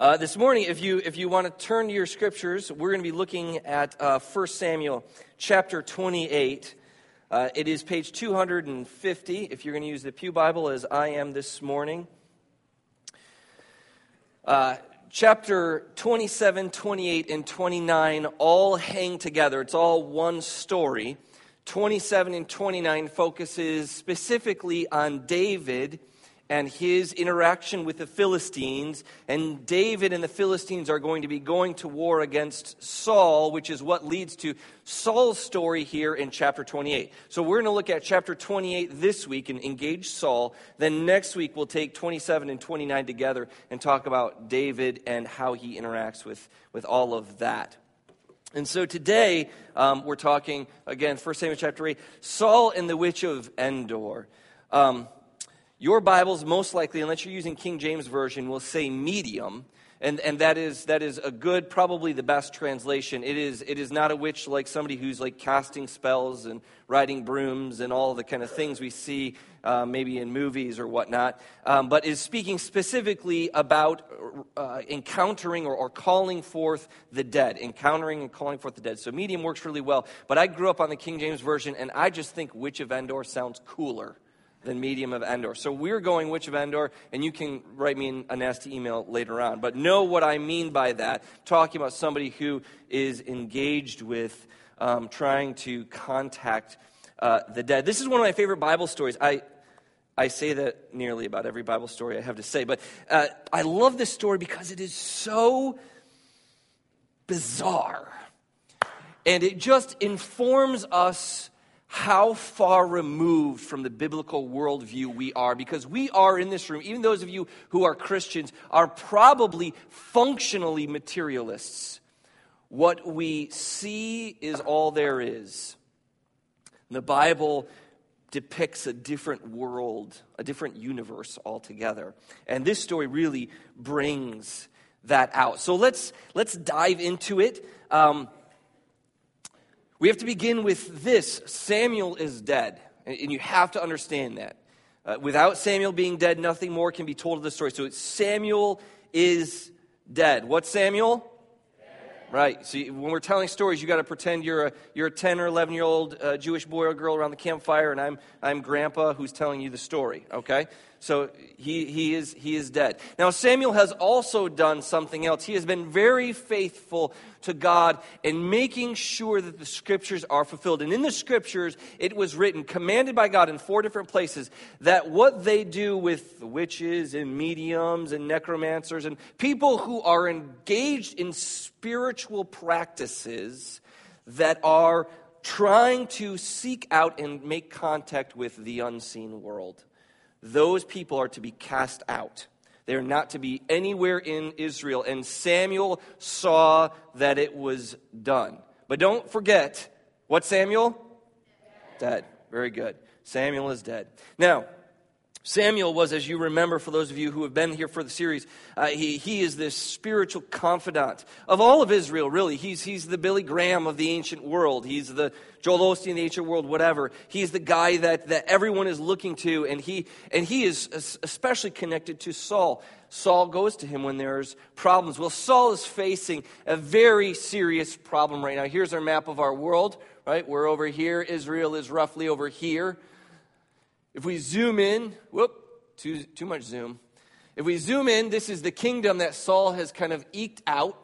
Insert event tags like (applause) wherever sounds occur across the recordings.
Uh, this morning, if you, if you want to turn to your scriptures, we're going to be looking at uh, 1 Samuel chapter 28. Uh, it is page 250, if you're going to use the Pew Bible as I am this morning. Uh, chapter 27, 28, and 29 all hang together. It's all one story. 27 and 29 focuses specifically on David and his interaction with the Philistines. And David and the Philistines are going to be going to war against Saul, which is what leads to Saul's story here in chapter 28. So we're going to look at chapter 28 this week and engage Saul. Then next week we'll take 27 and 29 together and talk about David and how he interacts with, with all of that. And so today um, we're talking, again, 1 Samuel chapter 8, Saul and the witch of Endor. Um, your Bibles, most likely, unless you're using King James Version, will say medium. And, and that, is, that is a good, probably the best translation. It is, it is not a witch like somebody who's like casting spells and riding brooms and all the kind of things we see uh, maybe in movies or whatnot, um, but is speaking specifically about uh, encountering or, or calling forth the dead, encountering and calling forth the dead. So medium works really well. But I grew up on the King James Version, and I just think Witch of Endor sounds cooler than medium of Endor. So we're going Witch of Endor, and you can write me a nasty email later on. But know what I mean by that. Talking about somebody who is engaged with um, trying to contact uh, the dead. This is one of my favorite Bible stories. I, I say that nearly about every Bible story I have to say, but uh, I love this story because it is so bizarre. And it just informs us how far removed from the biblical worldview we are because we are in this room, even those of you who are Christians, are probably functionally materialists. What we see is all there is. The Bible depicts a different world, a different universe altogether. And this story really brings that out. So let's, let's dive into it. Um, we have to begin with this Samuel is dead. And you have to understand that. Uh, without Samuel being dead, nothing more can be told of the story. So it's Samuel is dead. What's Samuel? Right. So when we're telling stories, you got to pretend you're a, you're a 10 or 11 year old uh, Jewish boy or girl around the campfire, and I'm, I'm grandpa who's telling you the story, okay? So he, he, is, he is dead. Now, Samuel has also done something else. He has been very faithful to God in making sure that the scriptures are fulfilled. And in the scriptures, it was written, commanded by God in four different places, that what they do with witches and mediums and necromancers and people who are engaged in spiritual practices that are trying to seek out and make contact with the unseen world those people are to be cast out. They are not to be anywhere in Israel. And Samuel saw that it was done. But don't forget, what Samuel? Dead. Very good. Samuel is dead. Now, Samuel was, as you remember, for those of you who have been here for the series, uh, he, he is this spiritual confidant of all of Israel, really. He's, he's the Billy Graham of the ancient world. He's the Joel Osteen of the ancient world, whatever. He's the guy that, that everyone is looking to, and he, and he is especially connected to Saul. Saul goes to him when there's problems. Well, Saul is facing a very serious problem right now. Here's our map of our world, right? We're over here. Israel is roughly over here. If we zoom in, whoop, too, too much zoom. If we zoom in, this is the kingdom that Saul has kind of eked out.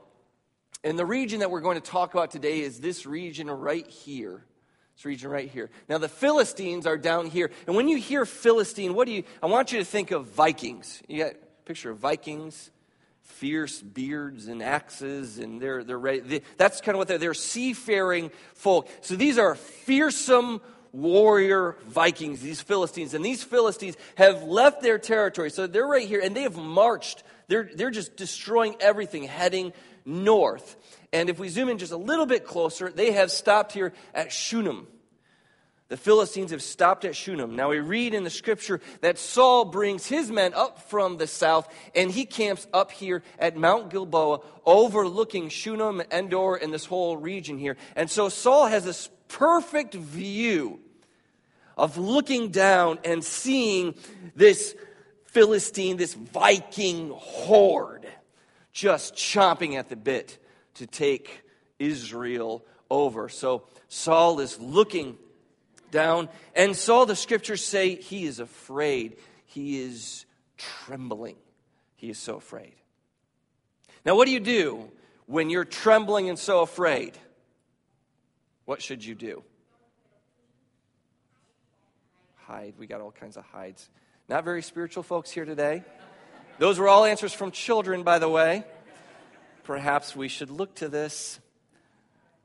And the region that we're going to talk about today is this region right here. This region right here. Now, the Philistines are down here. And when you hear Philistine, what do you, I want you to think of Vikings. You got a picture of Vikings, fierce beards and axes, and they're, they're ready. They, that's kind of what they're, they're seafaring folk. So these are fearsome warrior Vikings, these Philistines. And these Philistines have left their territory. So they're right here, and they have marched. They're, they're just destroying everything, heading north. And if we zoom in just a little bit closer, they have stopped here at Shunem. The Philistines have stopped at Shunem. Now we read in the scripture that Saul brings his men up from the south and he camps up here at Mount Gilboa overlooking Shunem, Endor, and this whole region here. And so Saul has this perfect view of looking down and seeing this Philistine, this Viking horde, just chomping at the bit to take Israel over. So Saul is looking down, and Saul, the scriptures say, he is afraid. He is trembling. He is so afraid. Now, what do you do when you're trembling and so afraid? What should you do? Hide. We got all kinds of hides. Not very spiritual folks here today. Those were all answers from children, by the way. Perhaps we should look to this.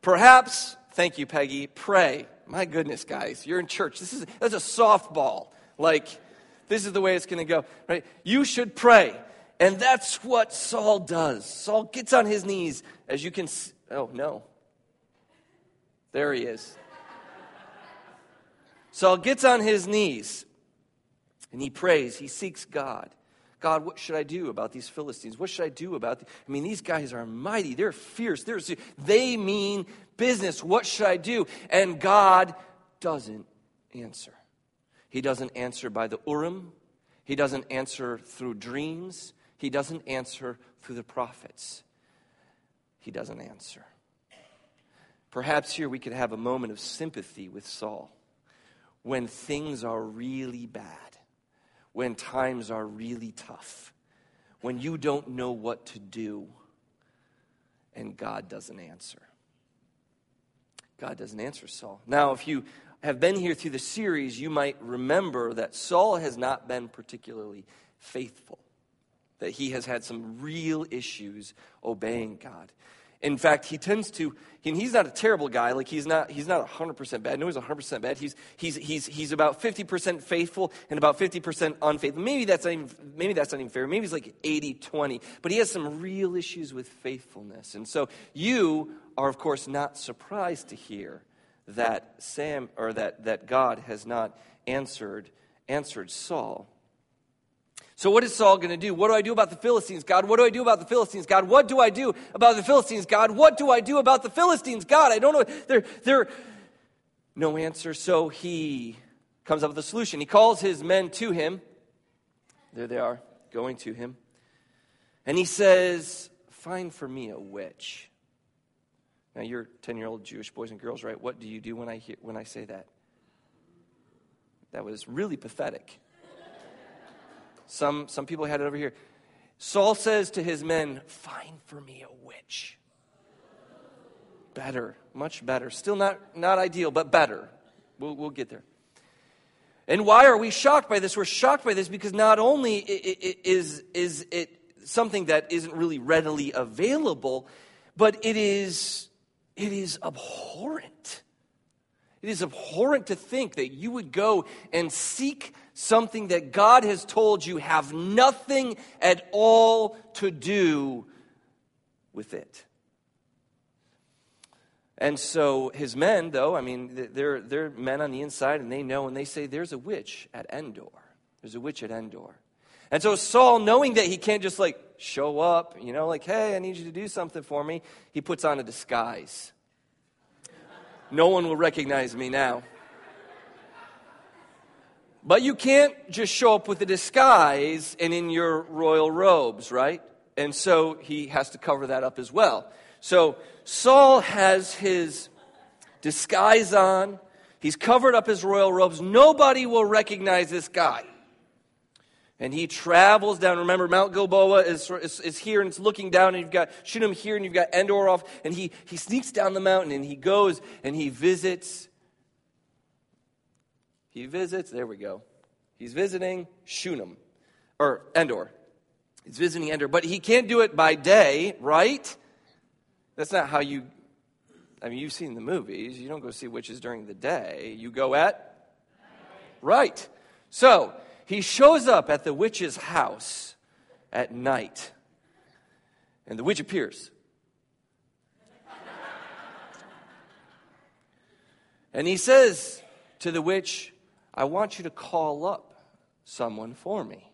Perhaps, thank you, Peggy, pray. My goodness, guys, you're in church. This is that's a softball. Like, this is the way it's going to go, right? You should pray. And that's what Saul does. Saul gets on his knees, as you can. See. Oh, no. There he is. Saul gets on his knees and he prays. He seeks God. God, what should I do about these Philistines? What should I do about them? I mean, these guys are mighty. They're fierce. They're, they mean business. What should I do? And God doesn't answer. He doesn't answer by the Urim. He doesn't answer through dreams. He doesn't answer through the prophets. He doesn't answer. Perhaps here we could have a moment of sympathy with Saul when things are really bad when times are really tough, when you don't know what to do, and God doesn't answer. God doesn't answer Saul. Now, if you have been here through the series, you might remember that Saul has not been particularly faithful, that he has had some real issues obeying God. In fact, he tends to, and he's not a terrible guy. Like he's not, he's not 100% bad. No, he's 100% bad. He's, he's, he's, he's about 50% faithful and about 50% unfaithful. Maybe that's not even, maybe that's not even fair. Maybe he's like 80 20. But he has some real issues with faithfulness. And so you are, of course, not surprised to hear that Sam, or that, that God has not answered, answered Saul. So, what is Saul going to do? What do I do about the Philistines, God? What do I do about the Philistines, God? What do I do about the Philistines, God? What do I do about the Philistines, God? I don't know. There, there, no answer. So he comes up with a solution. He calls his men to him. There they are, going to him. And he says, Find for me a witch. Now, you're 10 year old Jewish boys and girls, right? What do you do when I, hear, when I say that? That was really pathetic. Some, some people had it over here. Saul says to his men, Find for me a witch. Better, much better. Still not, not ideal, but better. We'll, we'll get there. And why are we shocked by this? We're shocked by this because not only is, is it something that isn't really readily available, but it is, it is abhorrent. It is abhorrent to think that you would go and seek something that God has told you have nothing at all to do with it. And so his men, though, I mean, they're, they're men on the inside and they know and they say, There's a witch at Endor. There's a witch at Endor. And so Saul, knowing that he can't just like show up, you know, like, Hey, I need you to do something for me, he puts on a disguise. No one will recognize me now. But you can't just show up with a disguise and in your royal robes, right? And so he has to cover that up as well. So Saul has his disguise on, he's covered up his royal robes. Nobody will recognize this guy. And he travels down. Remember, Mount Gilboa is, is, is, here and it's looking down, and you've got Shunem here, and you've got Endor off. And he, he sneaks down the mountain and he goes and he visits he visits, there we go. He's visiting Shunem, or Endor. He's visiting Endor, but he can't do it by day, right? That's not how you, I mean, you've seen the movies. You don't go see witches during the day. You go at? Right. So, he shows up at the witch's house at night, and the witch appears. and he says to the witch, I want you to call up someone for me.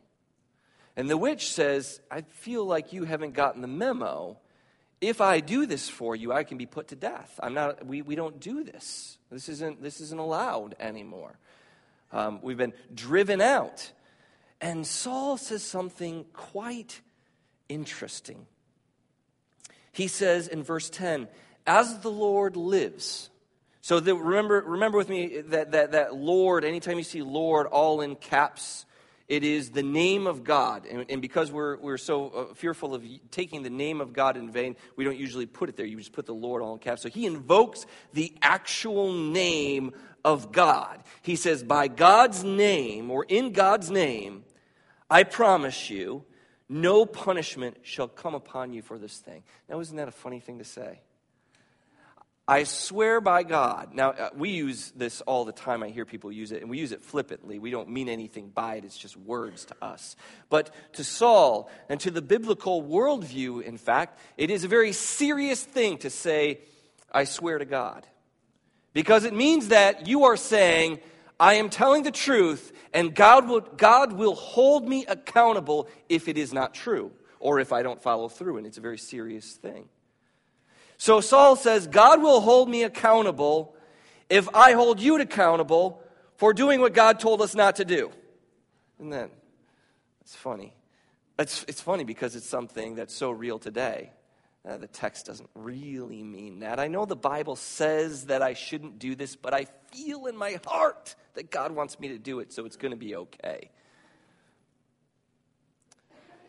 And the witch says, I feel like you haven't gotten the memo. If I do this for you, I can be put to death. I'm not, we, we don't do this. This isn't, this isn't allowed anymore. Um, we've been driven out. And Saul says something quite interesting. he says in verse 10, As the Lord lives. So the, remember, remember with me that, that, that Lord, anytime you see Lord all in caps, it is the name of God. And, and because we're, we're so uh, fearful of taking the name of God in vain, we don't usually put it there. You just put the Lord all in caps. So he invokes the actual name of God. He says, By God's name, or in God's name, I promise you, no punishment shall come upon you for this thing. Now, isn't that a funny thing to say? I swear by God. Now, uh, we use this all the time. I hear people use it, and we use it flippantly. We don't mean anything by it, it's just words to us. But to Saul and to the biblical worldview, in fact, it is a very serious thing to say, I swear to God. Because it means that you are saying, I am telling the truth, and God will, God will hold me accountable if it is not true or if I don't follow through. And it's a very serious thing. So Saul says, God will hold me accountable if I hold you accountable for doing what God told us not to do. And then, it's funny. It's, it's funny because it's something that's so real today. Uh, the text doesn't really mean that. I know the Bible says that I shouldn't do this, but I feel in my heart that God wants me to do it, so it's going to be okay.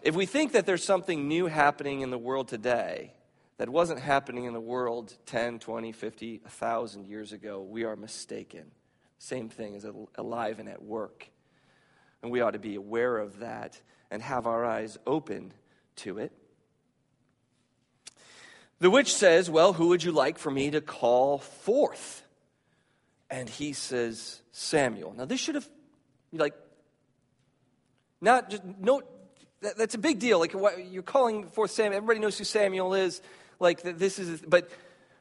If we think that there's something new happening in the world today, that wasn't happening in the world 10, 20, 50, 1,000 years ago, we are mistaken. Same thing is alive and at work. And we ought to be aware of that and have our eyes open to it. The witch says, Well, who would you like for me to call forth? And he says, Samuel. Now, this should have, like, not just, no, that, that's a big deal. Like, what, you're calling forth Samuel. Everybody knows who Samuel is like this is, but,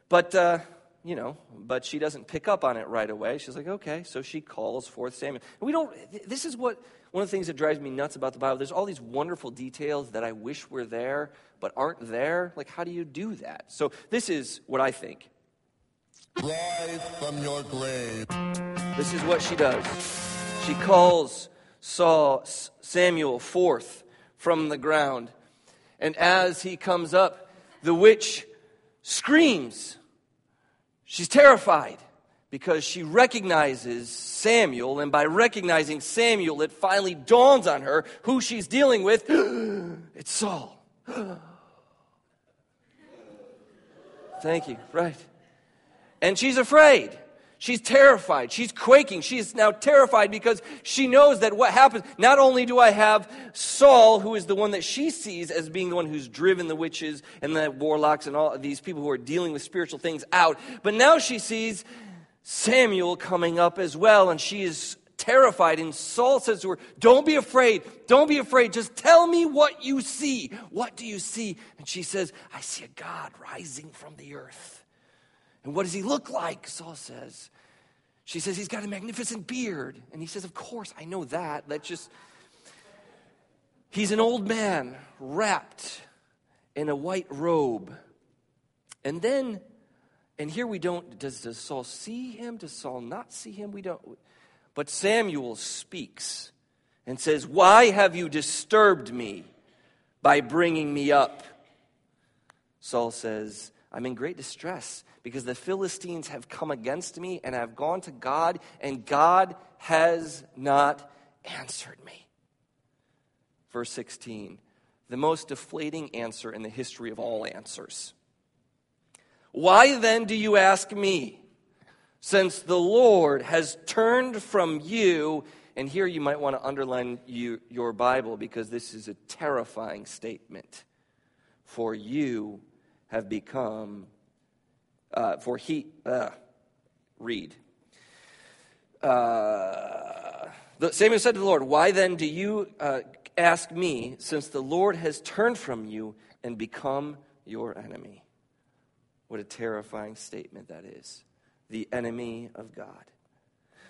but, uh, you know, but she doesn't pick up on it right away. She's like, okay. So she calls forth Samuel. We don't, this is what, one of the things that drives me nuts about the Bible. There's all these wonderful details that I wish were there, but aren't there. Like, how do you do that? So this is what I think. Rise from your grave. This is what she does. She calls Saul, Samuel forth from the ground. And as he comes up, the witch screams. She's terrified because she recognizes Samuel, and by recognizing Samuel, it finally dawns on her who she's dealing with. (gasps) it's Saul. (gasps) Thank you, right. And she's afraid. She's terrified. She's quaking. She is now terrified because she knows that what happens, not only do I have Saul, who is the one that she sees as being the one who's driven the witches and the warlocks and all these people who are dealing with spiritual things out, but now she sees Samuel coming up as well, and she is terrified. And Saul says to her, Don't be afraid. Don't be afraid. Just tell me what you see. What do you see? And she says, I see a God rising from the earth. And what does he look like? Saul says. She says, He's got a magnificent beard. And he says, Of course, I know that. That's just. He's an old man wrapped in a white robe. And then, and here we don't, does, does Saul see him? Does Saul not see him? We don't. But Samuel speaks and says, Why have you disturbed me by bringing me up? Saul says, I'm in great distress because the Philistines have come against me and I've gone to God, and God has not answered me. Verse 16, the most deflating answer in the history of all answers. Why then do you ask me? Since the Lord has turned from you, and here you might want to underline you, your Bible because this is a terrifying statement. For you have become, uh, for he, uh, read. Uh, Samuel said to the Lord, Why then do you uh, ask me, since the Lord has turned from you and become your enemy? What a terrifying statement that is. The enemy of God.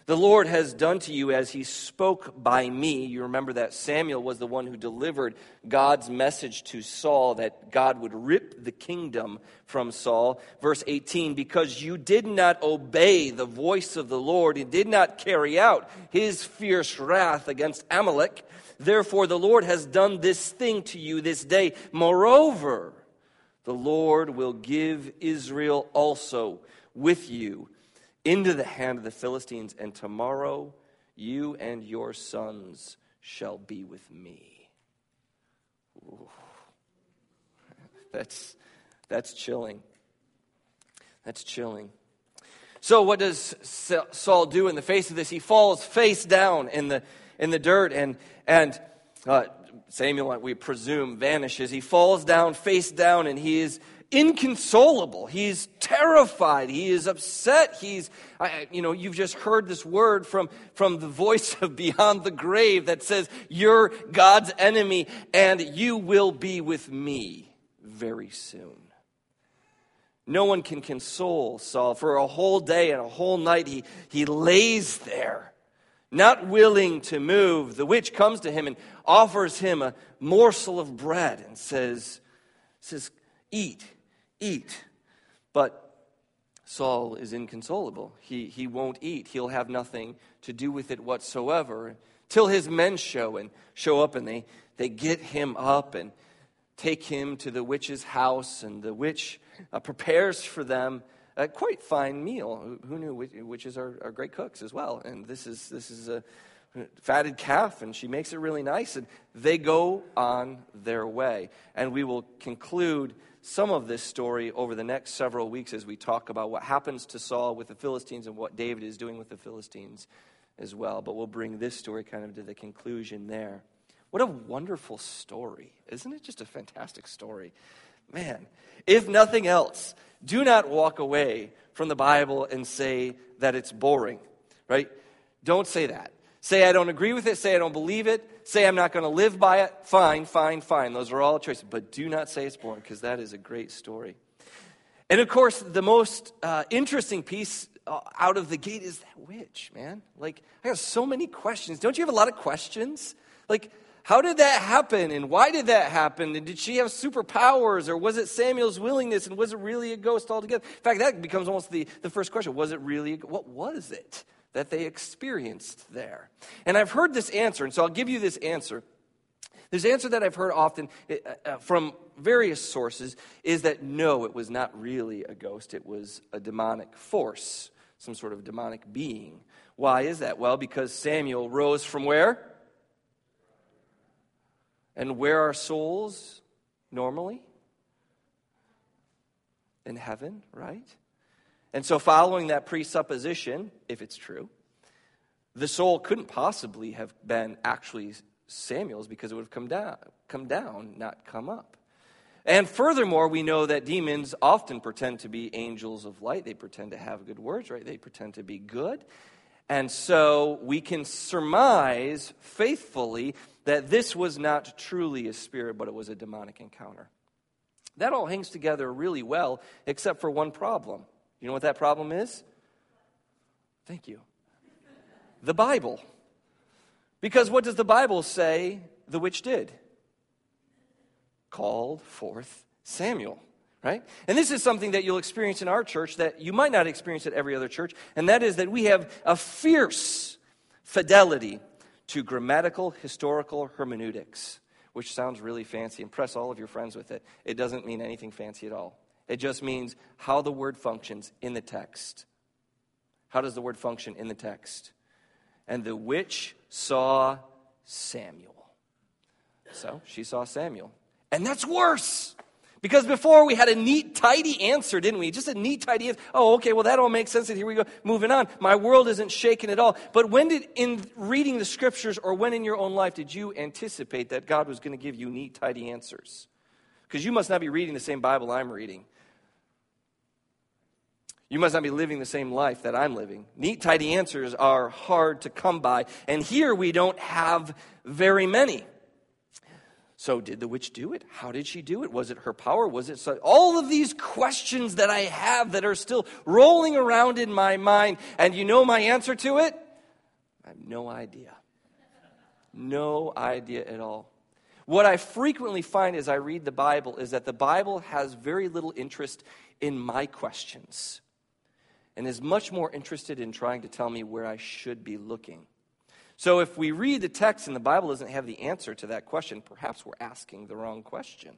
The Lord has done to you as he spoke by me. You remember that Samuel was the one who delivered God's message to Saul that God would rip the kingdom from Saul. Verse 18, because you did not obey the voice of the Lord and did not carry out his fierce wrath against Amalek, therefore the Lord has done this thing to you this day. Moreover, the Lord will give Israel also with you into the hand of the Philistines, and tomorrow you and your sons shall be with me. Ooh. That's, that's chilling. That's chilling. So, what does Saul do in the face of this? He falls face down in the, in the dirt, and, and uh, Samuel, we presume, vanishes. He falls down face down, and he is inconsolable. He's terrified. He is upset. He's, you know, you've just heard this word from, from the voice of beyond the grave that says, You're God's enemy, and you will be with me very soon. No one can console Saul. For a whole day and a whole night, he, he lays there, not willing to move. The witch comes to him and offers him a morsel of bread and says, says Eat, eat. But Saul is inconsolable. He, he won't eat. He'll have nothing to do with it whatsoever till his men show and show up and they, they get him up and take him to the witch's house and the witch uh, prepares for them a quite fine meal. Who knew witches are, are great cooks as well? And this is, this is a fatted calf, and she makes it really nice, and they go on their way. And we will conclude some of this story over the next several weeks as we talk about what happens to Saul with the Philistines and what David is doing with the Philistines as well. But we'll bring this story kind of to the conclusion there. What a wonderful story. Isn't it just a fantastic story? Man, if nothing else, do not walk away from the Bible and say that it's boring, right? Don't say that. Say I don't agree with it, say I don't believe it, say I'm not going to live by it. Fine, fine, fine. Those are all choices. But do not say it's boring because that is a great story. And of course, the most uh, interesting piece uh, out of the gate is that witch, man. Like, I have so many questions. Don't you have a lot of questions? Like, how did that happen? And why did that happen? And did she have superpowers? Or was it Samuel's willingness? And was it really a ghost altogether? In fact, that becomes almost the, the first question. Was it really, what was it that they experienced there? And I've heard this answer, and so I'll give you this answer. This answer that I've heard often uh, uh, from various sources is that no, it was not really a ghost, it was a demonic force, some sort of demonic being. Why is that? Well, because Samuel rose from where? And where are souls normally? In heaven, right? And so, following that presupposition, if it's true, the soul couldn't possibly have been actually Samuel's because it would have come down, come down, not come up. And furthermore, we know that demons often pretend to be angels of light. They pretend to have good words, right? They pretend to be good. And so we can surmise faithfully that this was not truly a spirit, but it was a demonic encounter. That all hangs together really well, except for one problem. You know what that problem is? Thank you. The Bible. Because what does the Bible say the witch did? Called forth Samuel, right? And this is something that you'll experience in our church that you might not experience at every other church, and that is that we have a fierce fidelity to grammatical historical hermeneutics, which sounds really fancy. Impress all of your friends with it. It doesn't mean anything fancy at all. It just means how the word functions in the text. How does the word function in the text? And the witch saw Samuel. So she saw Samuel. And that's worse. Because before we had a neat, tidy answer, didn't we? Just a neat, tidy answer. Oh, okay, well, that all makes sense. And here we go, moving on. My world isn't shaken at all. But when did, in reading the scriptures or when in your own life, did you anticipate that God was going to give you neat, tidy answers? Because you must not be reading the same Bible I'm reading. You must not be living the same life that I'm living. Neat, tidy answers are hard to come by. And here we don't have very many. So, did the witch do it? How did she do it? Was it her power? Was it so? All of these questions that I have that are still rolling around in my mind, and you know my answer to it? I have no idea. No idea at all. What I frequently find as I read the Bible is that the Bible has very little interest in my questions and is much more interested in trying to tell me where I should be looking. So if we read the text and the Bible doesn't have the answer to that question, perhaps we're asking the wrong question.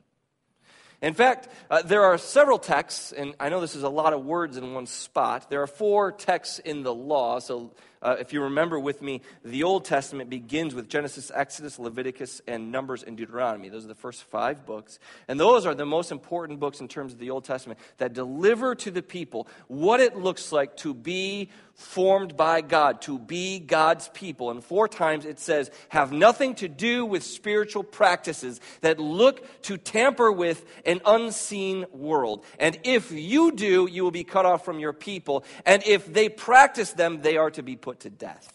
In fact, uh, there are several texts, and I know this is a lot of words in one spot. There are four texts in the law. So, uh, if you remember with me, the Old Testament begins with Genesis, Exodus, Leviticus, and Numbers and Deuteronomy. Those are the first five books. And those are the most important books in terms of the Old Testament that deliver to the people what it looks like to be formed by God, to be God's people. And four times it says, have nothing to do with spiritual practices that look to tamper with an unseen world. And if you do, you will be cut off from your people. And if they practice them, they are to be put to death.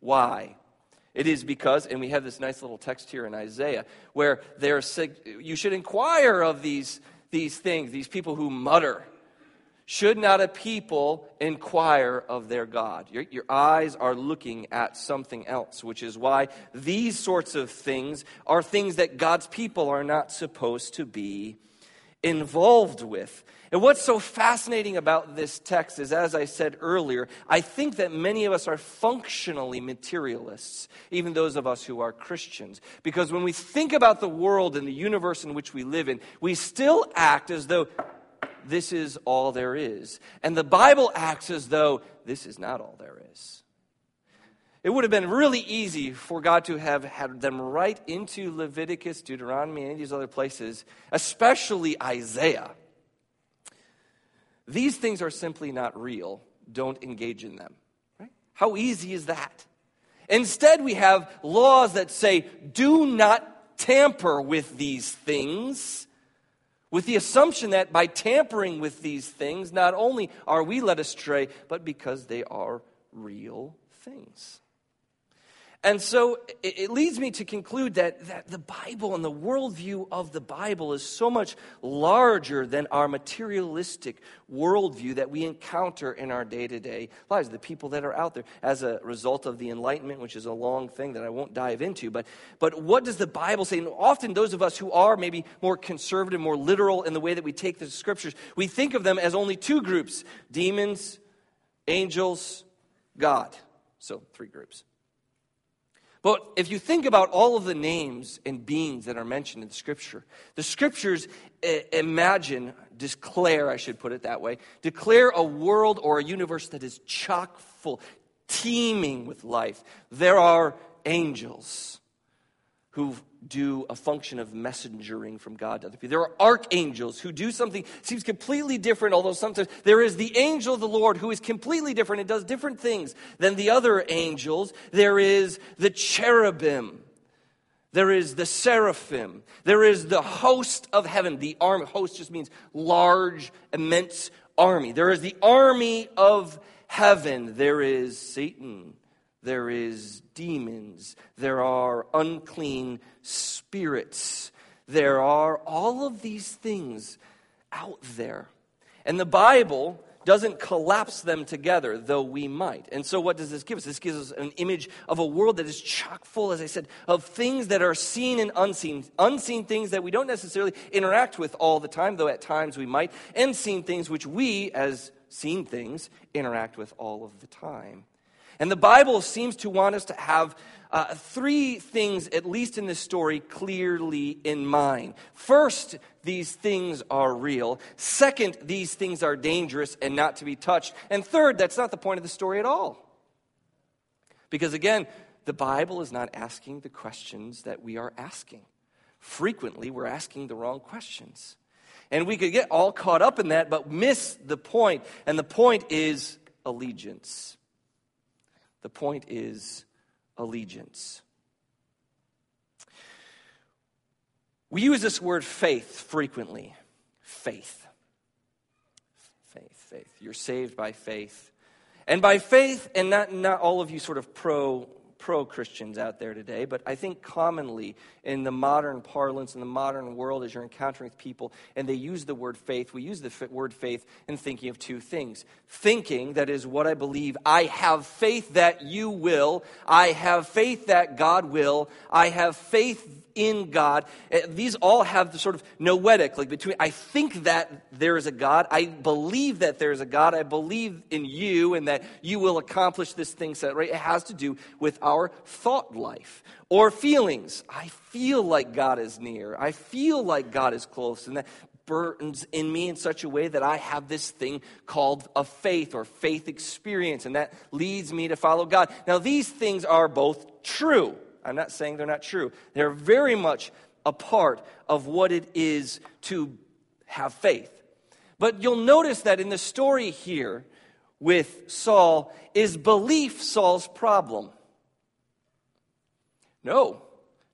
Why? It is because, and we have this nice little text here in Isaiah, where they're, you should inquire of these, these things, these people who mutter should not a people inquire of their God? Your, your, eyes are looking at something else, which is why these sorts of things are things that God's people are not supposed to be involved with. And what's so fascinating about this text is, as I said earlier, I think that many of us are functionally materialists, even those of us who are Christians. Because when we think about the world and the universe in which we live in, we still act as though this is all there is. And the Bible acts as though this is not all there is. It would have been really easy for God to have had them write into Leviticus, Deuteronomy, and these other places, especially Isaiah. These things are simply not real. Don't engage in them. Right? How easy is that? Instead, we have laws that say, do not tamper with these things with the assumption that by tampering with these things, not only are we led astray, but because they are real things. And so it, leads me to conclude that, that the Bible and the worldview of the Bible is so much larger than our materialistic worldview that we encounter in our day to day lives, the people that are out there as a result of the Enlightenment, which is a long thing that I won't dive into. But, but what does the Bible say? And often, those of us who are maybe more conservative, more literal in the way that we take the scriptures, we think of them as only two groups demons, angels, God. So, three groups. But if you think about all of the names and beings that are mentioned in Scripture, the Scriptures eh, imagine, declare, I should put it that way, declare a world or a universe that is chock full, teeming with life. There are angels who do a function of messengering from God to other people. There are archangels who do something seems completely different, although sometimes there is the angel of the Lord who is completely different and does different things than the other angels. There is the cherubim. There is the seraphim. There is the host of heaven. The army, host just means large, immense army. There is the army of heaven. There is Satan there is demons, there are unclean spirits, there are all of these things out there. And the Bible doesn't collapse them together, though we might. And so, what does this give us? This gives us an image of a world that is chock full, as I said, of things that are seen and unseen. Unseen things that we don't necessarily interact with all the time, though at times we might, and seen things which we, as seen things, interact with all of the time. And the Bible seems to want us to have uh, three things, at least in this story, clearly in mind. First, these things are real. Second, these things are dangerous and not to be touched. And third, that's not the point of the story at all. Because again, the Bible is not asking the questions that we are asking. Frequently, we're asking the wrong questions. And we could get all caught up in that, but miss the point. And the point is allegiance. The point is allegiance. We use this word faith frequently. Faith. Faith, faith. You're saved by faith. And by faith, and not, not all of you sort of pro pro Christians out there today, but I think commonly in the modern parlance, in the modern world, as you're encountering people and they use the word faith, we use the word faith in thinking of two things. Thinking, that is what I believe, I have faith that you will, I have faith that God will, I have faith in God. Eh, these all have the sort of noetic, like between, I think that there is a God, I believe that there is a God, I believe in you and that you will accomplish this thing set, right? It has to do with our thought life or feelings. I feel like God is near. I feel like God is close. And that burdens in me in such a way that I have this thing called a faith or faith experience, and that leads me to follow God. Now, these things are both true. I'm not saying they're not true. They're very much a part of what it is to have faith. But you'll notice that in the story here with Saul, is belief Saul's problem? No.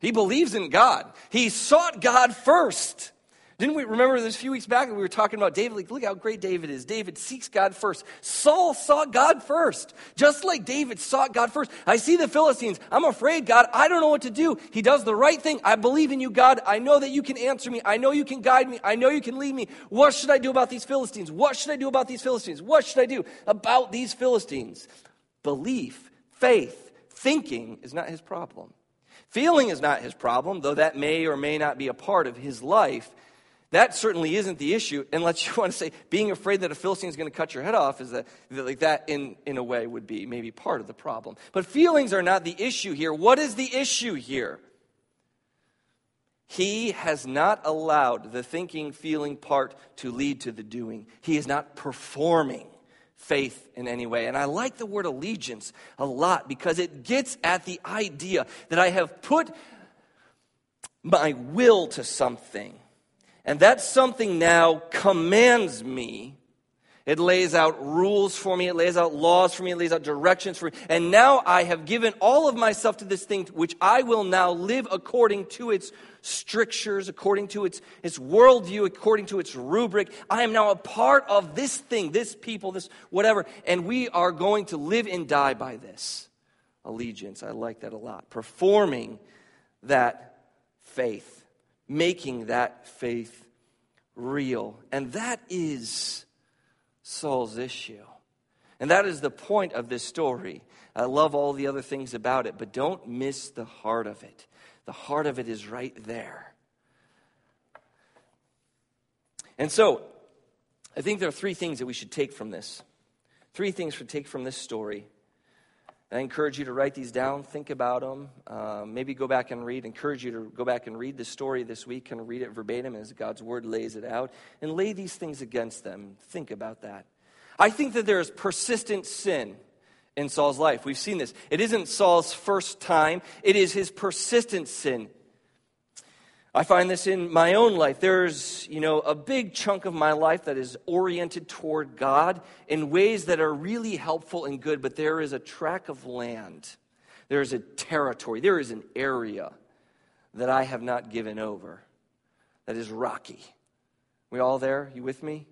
He believes in God. He sought God first. Didn't we remember this a few weeks back we were talking about David? Like, look how great David is. David seeks God first. Saul sought God first, just like David sought God first. I see the Philistines. I'm afraid, God. I don't know what to do. He does the right thing. I believe in you, God. I know that you can answer me. I know you can guide me. I know you can lead me. What should I do about these Philistines? What should I do about these Philistines? What should I do about these Philistines? Belief, faith, thinking is not his problem. Feeling is not his problem, though that may or may not be a part of his life. That certainly isn't the issue, unless you (laughs) want to say being afraid that a Philistine is going to cut your head off is that, like that in, in a way would be maybe part of the problem. But feelings are not the issue here. What is the issue here? He has not allowed the thinking, feeling part to lead to the doing. He is not performing faith in any way. And I like the word allegiance a lot because it gets at the idea that I have put my will to something. And that something now commands me. It lays out rules for me, it lays out laws for me, it lays out directions for me. And now I have given all of myself to this thing which I will now live according to its strictures, according to its, its worldview, according to its rubric. I am now a part of this thing, this people, this whatever, and we are going to live and die by this allegiance. I like that a lot. Performing that faith, making that faith real. And that is Saul's issue. And that is the point of this story. I love all the other things about it, but don't miss the heart of it. The heart of it is right there. And so, I think there are three things that we should take from this. Three things to take from this story. I encourage you to write these down, think about them, uh, maybe go back and read. encourage you to go back and read the story this week and read it verbatim as God's word lays it out and lay these things against them. Think about that. I think that there is persistent sin in Saul's life. We've seen this. It isn't Saul's first time, it is his persistent sin. I find this in my own life. There's, you know, a big chunk of my life that is oriented toward God in ways that are really helpful and good, but there is a tract of land, there is a territory, there is an area that I have not given over that is rocky. We all there? You with me?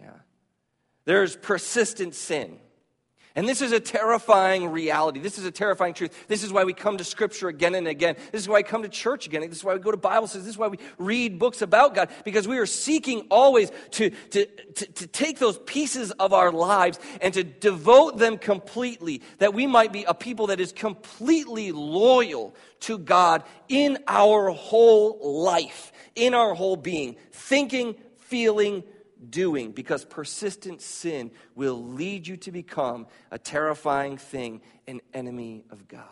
Yeah. There's persistent sin. And this is a terrifying reality. This is a terrifying truth. This is why we come to Scripture again and again. This is why we come to church again. This is why we go to Bible studies. This is why we read books about God, because we are seeking always to, to, to, to take those pieces of our lives and to devote them completely, that we might be a people that is completely loyal to God in our whole life, in our whole being, thinking, feeling, doing because persistent sin will lead you to become a terrifying thing, an enemy of God.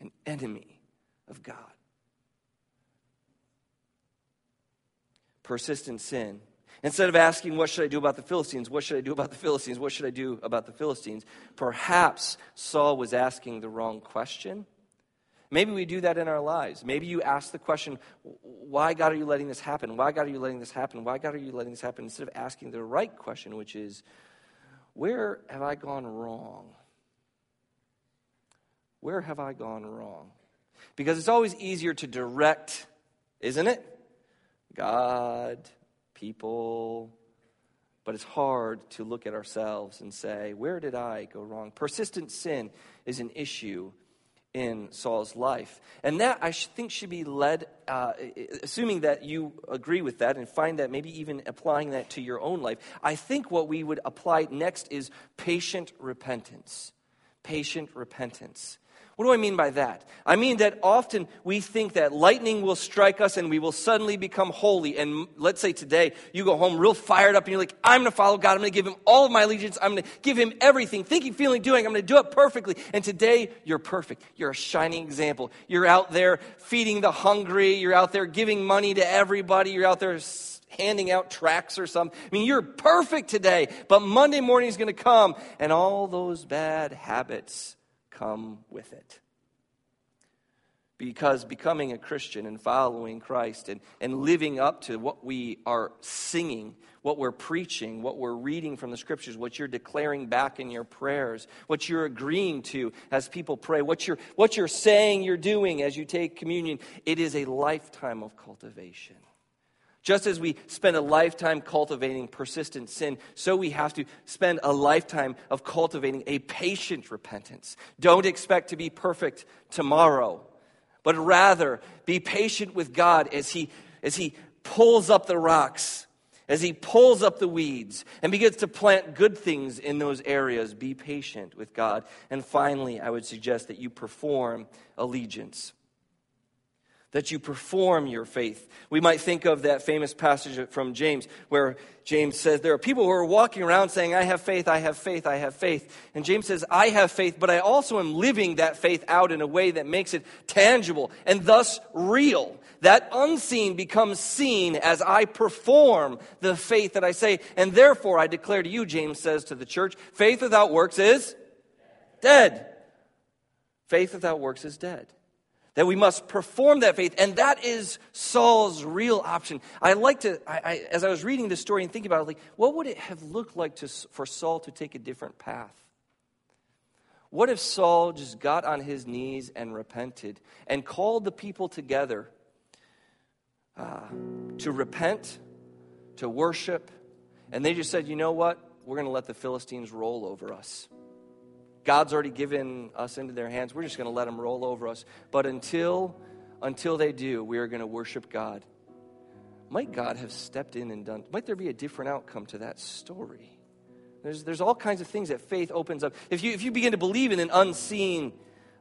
An enemy of God. Persistent sin. Instead of asking, What should I do about the Philistines? What should I do about the Philistines? What should I do about the Philistines? Perhaps Saul was asking the wrong question. Maybe we do that in our lives. Maybe you ask the question, why, God, are you letting this happen? Why, God, are you letting this happen? Why, God, are you letting this happen? Instead of asking the right question, which is, where have I gone wrong? Where have I gone wrong? Because it's always easier to direct, isn't it? God, people. But it's hard to look at ourselves and say, where did I go wrong? Persistent sin is an issue in Saul's life. And that, I think, should be led, uh, assuming that you agree with that and find that maybe even applying that to your own life. I think what we would apply next is patient repentance. Patient repentance. What do I mean by that? I mean that often we think that lightning will strike us and we will suddenly become holy. And let's say today you go home real fired up and you're like, I'm going to follow God. I'm going to give him all of my allegiance. I'm going to give him everything, thinking, feeling, doing. I'm going to do it perfectly. And today you're perfect. You're a shining example. You're out there feeding the hungry. You're out there giving money to everybody. You're out there handing out tracts or something. I mean, you're perfect today. But Monday morning is going to come and all those bad habits come with it. Because becoming a Christian and following Christ and, and living up to what we are singing, what we're preaching, what we're reading from the scriptures, what you're declaring back in your prayers, what you're agreeing to as people pray, what you're, what you're saying you're doing as you take communion, it is a lifetime of cultivation. Just as we spend a lifetime cultivating persistent sin, so we have to spend a lifetime of cultivating a patient repentance. Don't expect to be perfect tomorrow, but rather be patient with God as He, as he pulls up the rocks, as He pulls up the weeds, and begins to plant good things in those areas. Be patient with God. And finally, I would suggest that you perform allegiance that you perform your faith. We might think of that famous passage from James where James says, There are people who are walking around saying, I have faith, I have faith, I have faith. And James says, I have faith, but I also am living that faith out in a way that makes it tangible and thus real. That unseen becomes seen as I perform the faith that I say. And therefore, I declare to you, James says to the church, faith without works is dead. Faith without works is dead that we must perform that faith. And that is Saul's real option. I like to, I, I, as I was reading this story and thinking about it, like, what would it have looked like to, for Saul to take a different path? What if Saul just got on his knees and repented and called the people together uh, to repent, to worship, and they just said, you know what? We're going to let the Philistines roll over us. God's already given us into their hands. We're just going to let them roll over us. But until, until they do, we are going to worship God. Might God have stepped in and done, might there be a different outcome to that story? There's, there's all kinds of things that faith opens up. If you, if you begin to believe in an unseen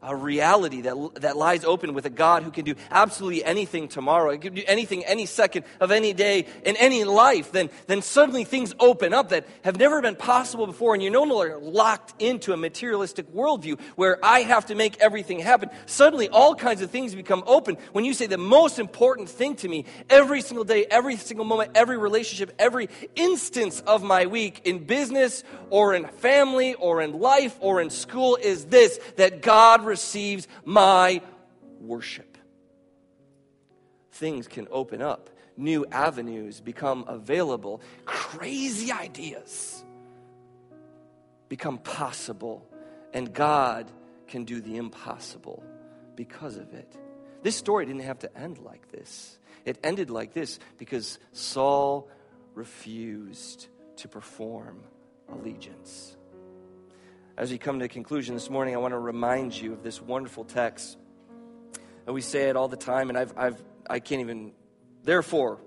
a reality that, that lies open with a God who can do absolutely anything tomorrow, He can do anything any second of any day in any life, then, then suddenly things open up that have never been possible before, and you're no longer locked into a materialistic worldview where I have to make everything happen. Suddenly, all kinds of things become open when you say the most important thing to me every single day, every single moment, every relationship, every instance of my week in business or in family or in life or in school is this that God receives my worship. Things can open up, new avenues become available, crazy ideas become possible, and God can do the impossible because of it. This story didn't have to end like this. It ended like this because Saul refused to perform allegiance. As we come to a conclusion this morning, I want to remind you of this wonderful text. And we say it all the time, and I've, I've, I can't even. Therefore,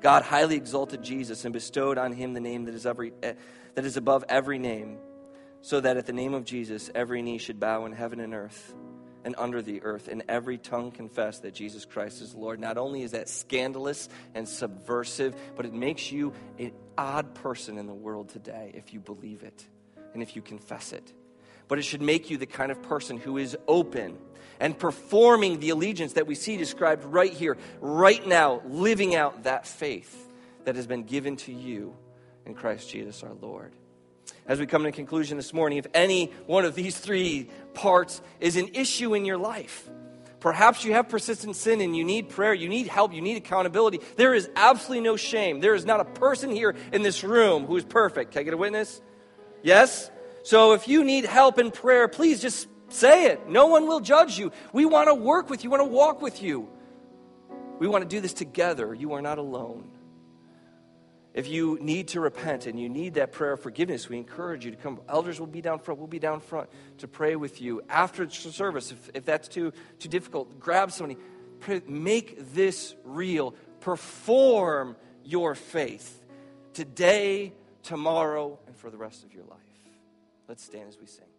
God highly exalted Jesus and bestowed on him the name that is, every, eh, that is above every name, so that at the name of Jesus every knee should bow in heaven and earth and under the earth, and every tongue confess that Jesus Christ is Lord. Not only is that scandalous and subversive, but it makes you an odd person in the world today if you believe it and if you confess it. But it should make you the kind of person who is open and performing the allegiance that we see described right here, right now, living out that faith that has been given to you in Christ Jesus our Lord. As we come to conclusion this morning, if any one of these three parts is an issue in your life, Perhaps you have persistent sin and you need prayer, you need help, you need accountability. There is absolutely no shame. There is not a person here in this room who is perfect. Can I get a witness? Yes? So if you need help in prayer, please just say it. No one will judge you. We want to work with you, we want to walk with you. We want to do this together. You are not alone. If you need to repent and you need that prayer of forgiveness, we encourage you to come. Elders will be down front. We'll be down front to pray with you after service. If, if that's too, too difficult, grab somebody. Pray, make this real. Perform your faith today, tomorrow, and for the rest of your life. Let's stand as we sing.